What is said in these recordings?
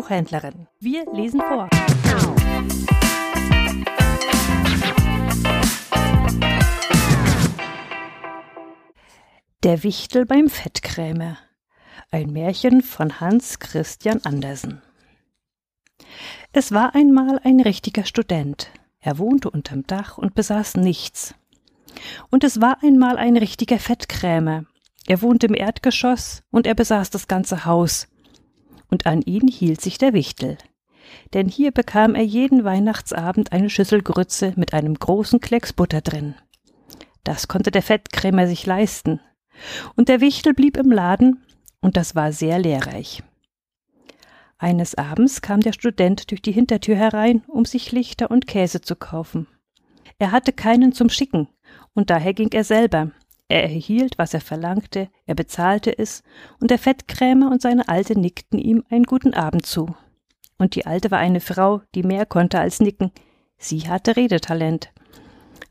Buchhändlerin. Wir lesen vor. Der Wichtel beim Fettkrämer. Ein Märchen von Hans Christian Andersen. Es war einmal ein richtiger Student. Er wohnte unterm Dach und besaß nichts. Und es war einmal ein richtiger Fettkrämer. Er wohnte im Erdgeschoss und er besaß das ganze Haus. Und an ihn hielt sich der Wichtel. Denn hier bekam er jeden Weihnachtsabend eine Schüssel Grütze mit einem großen Klecks Butter drin. Das konnte der Fettkrämer sich leisten. Und der Wichtel blieb im Laden, und das war sehr lehrreich. Eines Abends kam der Student durch die Hintertür herein, um sich Lichter und Käse zu kaufen. Er hatte keinen zum Schicken, und daher ging er selber. Er erhielt, was er verlangte, er bezahlte es, und der Fettkrämer und seine Alte nickten ihm einen guten Abend zu. Und die Alte war eine Frau, die mehr konnte als nicken. Sie hatte Redetalent.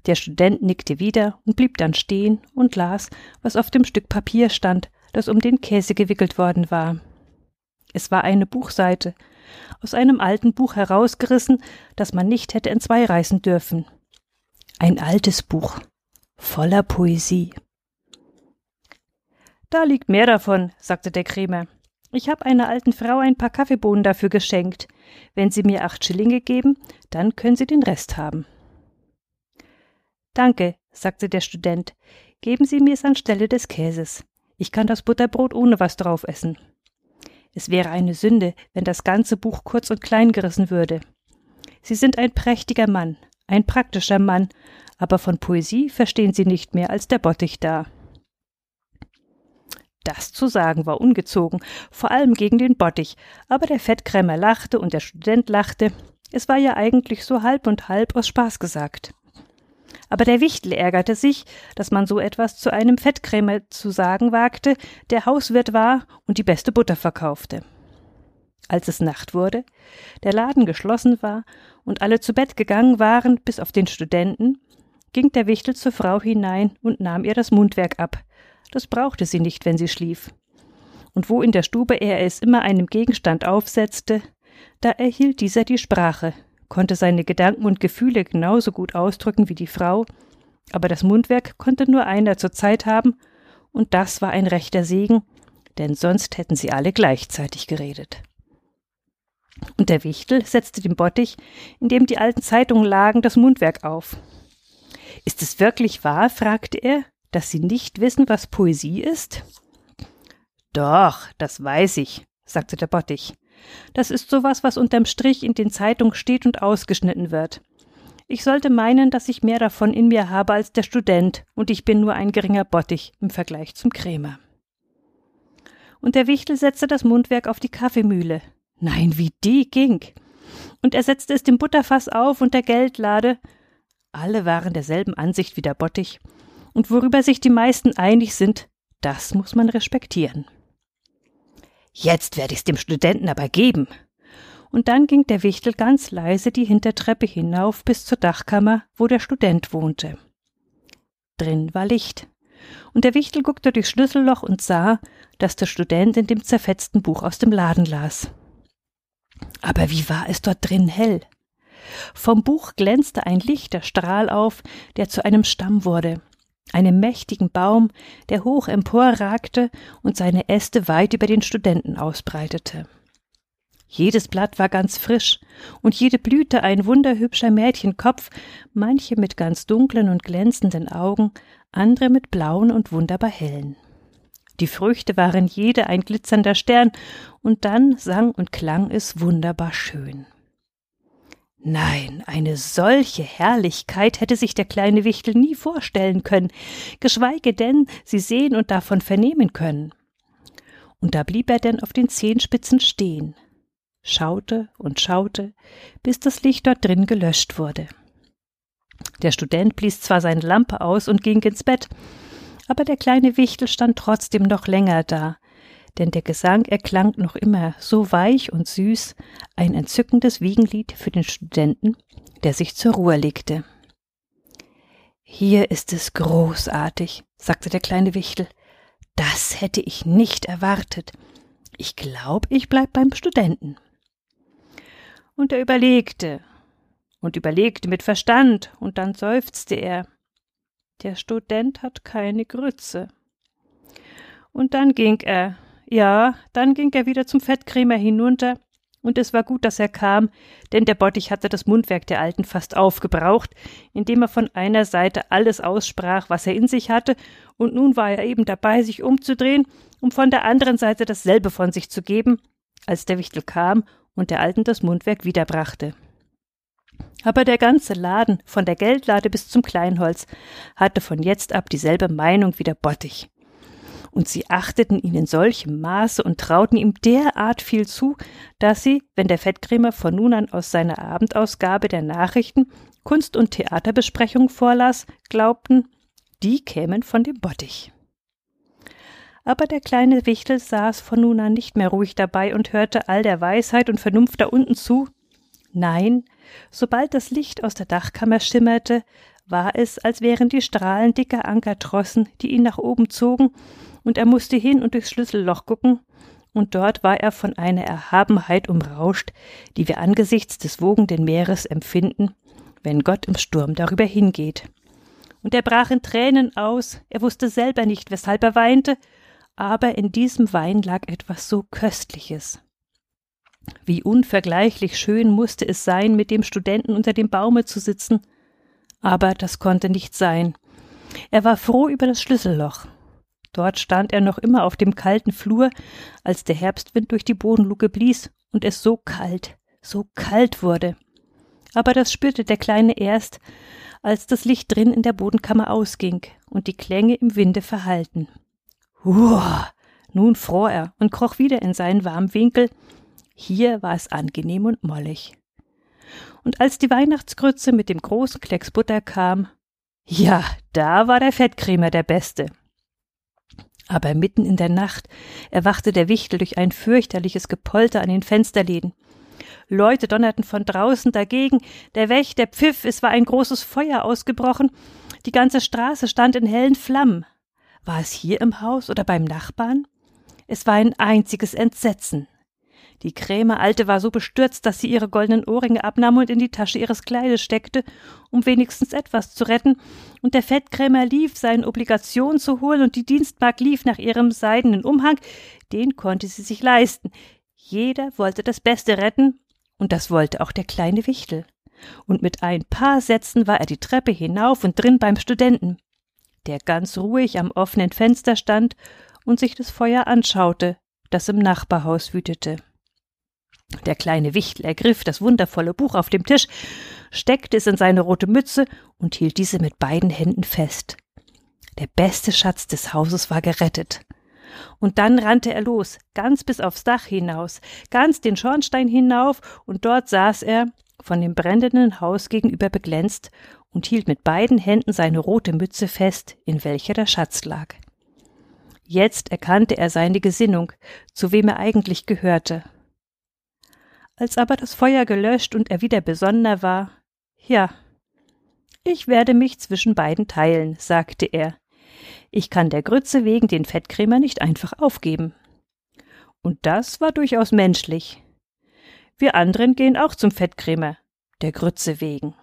Der Student nickte wieder und blieb dann stehen und las, was auf dem Stück Papier stand, das um den Käse gewickelt worden war. Es war eine Buchseite, aus einem alten Buch herausgerissen, das man nicht hätte entzweireißen dürfen. Ein altes Buch, voller Poesie. Da liegt mehr davon, sagte der Krämer. Ich habe einer alten Frau ein paar Kaffeebohnen dafür geschenkt. Wenn Sie mir acht Schillinge geben, dann können Sie den Rest haben. Danke, sagte der Student. Geben Sie mir's anstelle des Käses. Ich kann das Butterbrot ohne was drauf essen. Es wäre eine Sünde, wenn das ganze Buch kurz und klein gerissen würde. Sie sind ein prächtiger Mann, ein praktischer Mann, aber von Poesie verstehen Sie nicht mehr als der Bottich da. Das zu sagen war ungezogen, vor allem gegen den Bottich, aber der Fettkrämer lachte und der Student lachte. Es war ja eigentlich so halb und halb aus Spaß gesagt. Aber der Wichtel ärgerte sich, dass man so etwas zu einem Fettkrämer zu sagen wagte, der Hauswirt war und die beste Butter verkaufte. Als es Nacht wurde, der Laden geschlossen war und alle zu Bett gegangen waren, bis auf den Studenten, ging der Wichtel zur Frau hinein und nahm ihr das Mundwerk ab. Das brauchte sie nicht, wenn sie schlief. Und wo in der Stube er es immer einem Gegenstand aufsetzte, da erhielt dieser die Sprache, konnte seine Gedanken und Gefühle genauso gut ausdrücken wie die Frau, aber das Mundwerk konnte nur einer zur Zeit haben, und das war ein rechter Segen, denn sonst hätten sie alle gleichzeitig geredet. Und der Wichtel setzte dem Bottich, in dem die alten Zeitungen lagen, das Mundwerk auf. Ist es wirklich wahr, fragte er, dass Sie nicht wissen, was Poesie ist? Doch, das weiß ich, sagte der Bottich. Das ist sowas, was unterm Strich in den Zeitungen steht und ausgeschnitten wird. Ich sollte meinen, dass ich mehr davon in mir habe als der Student, und ich bin nur ein geringer Bottich im Vergleich zum Krämer. Und der Wichtel setzte das Mundwerk auf die Kaffeemühle. Nein, wie die ging. Und er setzte es dem Butterfass auf und der Geldlade. Alle waren derselben Ansicht wie der Bottich. Und worüber sich die meisten einig sind, das muss man respektieren. Jetzt werde ich's dem Studenten aber geben. Und dann ging der Wichtel ganz leise die Hintertreppe hinauf bis zur Dachkammer, wo der Student wohnte. Drin war Licht. Und der Wichtel guckte durchs Schlüsselloch und sah, dass der Student in dem zerfetzten Buch aus dem Laden las. Aber wie war es dort drin hell? Vom Buch glänzte ein lichter Strahl auf, der zu einem Stamm wurde, einem mächtigen Baum, der hoch emporragte und seine Äste weit über den Studenten ausbreitete. Jedes Blatt war ganz frisch und jede Blüte ein wunderhübscher Mädchenkopf, manche mit ganz dunklen und glänzenden Augen, andere mit blauen und wunderbar hellen. Die Früchte waren jede ein glitzernder Stern, und dann sang und klang es wunderbar schön. Nein, eine solche Herrlichkeit hätte sich der kleine Wichtel nie vorstellen können, geschweige denn sie sehen und davon vernehmen können. Und da blieb er denn auf den Zehenspitzen stehen, schaute und schaute, bis das Licht dort drin gelöscht wurde. Der Student blies zwar seine Lampe aus und ging ins Bett, aber der kleine Wichtel stand trotzdem noch länger da, denn der Gesang erklang noch immer so weich und süß, ein entzückendes Wiegenlied für den Studenten, der sich zur Ruhe legte. Hier ist es großartig, sagte der kleine Wichtel. Das hätte ich nicht erwartet. Ich glaub, ich bleib beim Studenten. Und er überlegte und überlegte mit Verstand, und dann seufzte er. Der Student hat keine Grütze. Und dann ging er, ja, dann ging er wieder zum Fettkrämer hinunter, und es war gut, dass er kam, denn der Bottich hatte das Mundwerk der Alten fast aufgebraucht, indem er von einer Seite alles aussprach, was er in sich hatte, und nun war er eben dabei, sich umzudrehen, um von der anderen Seite dasselbe von sich zu geben, als der Wichtel kam und der Alten das Mundwerk wiederbrachte. Aber der ganze Laden, von der Geldlade bis zum Kleinholz, hatte von jetzt ab dieselbe Meinung wie der Bottich. Und sie achteten ihn in solchem Maße und trauten ihm derart viel zu, dass sie, wenn der Fettkrämer von nun an aus seiner Abendausgabe der Nachrichten Kunst- und Theaterbesprechungen vorlas, glaubten, die kämen von dem Bottich. Aber der kleine Wichtel saß von nun an nicht mehr ruhig dabei und hörte all der Weisheit und Vernunft da unten zu. Nein, sobald das Licht aus der Dachkammer schimmerte, war es, als wären die Strahlen dicker Ankertrossen, die ihn nach oben zogen, und er musste hin und durchs Schlüsselloch gucken, und dort war er von einer Erhabenheit umrauscht, die wir angesichts des wogenden Meeres empfinden, wenn Gott im Sturm darüber hingeht. Und er brach in Tränen aus, er wusste selber nicht, weshalb er weinte, aber in diesem Wein lag etwas so Köstliches. Wie unvergleichlich schön musste es sein, mit dem Studenten unter dem Baume zu sitzen. Aber das konnte nicht sein. Er war froh über das Schlüsselloch. Dort stand er noch immer auf dem kalten Flur, als der Herbstwind durch die Bodenluke blies und es so kalt, so kalt wurde. Aber das spürte der Kleine erst, als das Licht drin in der Bodenkammer ausging und die Klänge im Winde verhallten. Uah! Nun fror er und kroch wieder in seinen warmen Winkel. Hier war es angenehm und mollig. Und als die Weihnachtsgrütze mit dem großen Klecks Butter kam, ja, da war der Fettkrämer der Beste. Aber mitten in der Nacht erwachte der Wichtel durch ein fürchterliches Gepolter an den Fensterläden. Leute donnerten von draußen dagegen, der Wächter pfiff, es war ein großes Feuer ausgebrochen, die ganze Straße stand in hellen Flammen. War es hier im Haus oder beim Nachbarn? Es war ein einziges Entsetzen. Die Krämeralte war so bestürzt, dass sie ihre goldenen Ohrringe abnahm und in die Tasche ihres Kleides steckte, um wenigstens etwas zu retten, und der Fettkrämer lief, seine Obligationen zu holen, und die Dienstmagd lief nach ihrem seidenen Umhang, den konnte sie sich leisten. Jeder wollte das Beste retten, und das wollte auch der kleine Wichtel. Und mit ein paar Sätzen war er die Treppe hinauf und drin beim Studenten der ganz ruhig am offenen Fenster stand und sich das Feuer anschaute, das im Nachbarhaus wütete. Der kleine Wichtel ergriff das wundervolle Buch auf dem Tisch, steckte es in seine rote Mütze und hielt diese mit beiden Händen fest. Der beste Schatz des Hauses war gerettet. Und dann rannte er los, ganz bis aufs Dach hinaus, ganz den Schornstein hinauf, und dort saß er, von dem brennenden Haus gegenüber beglänzt, und hielt mit beiden Händen seine rote Mütze fest, in welcher der Schatz lag. Jetzt erkannte er seine Gesinnung, zu wem er eigentlich gehörte. Als aber das Feuer gelöscht und er wieder besonnener war, ja, ich werde mich zwischen beiden teilen, sagte er. Ich kann der Grütze wegen den Fettkrämer nicht einfach aufgeben. Und das war durchaus menschlich. Wir anderen gehen auch zum Fettkrämer, der Grütze wegen.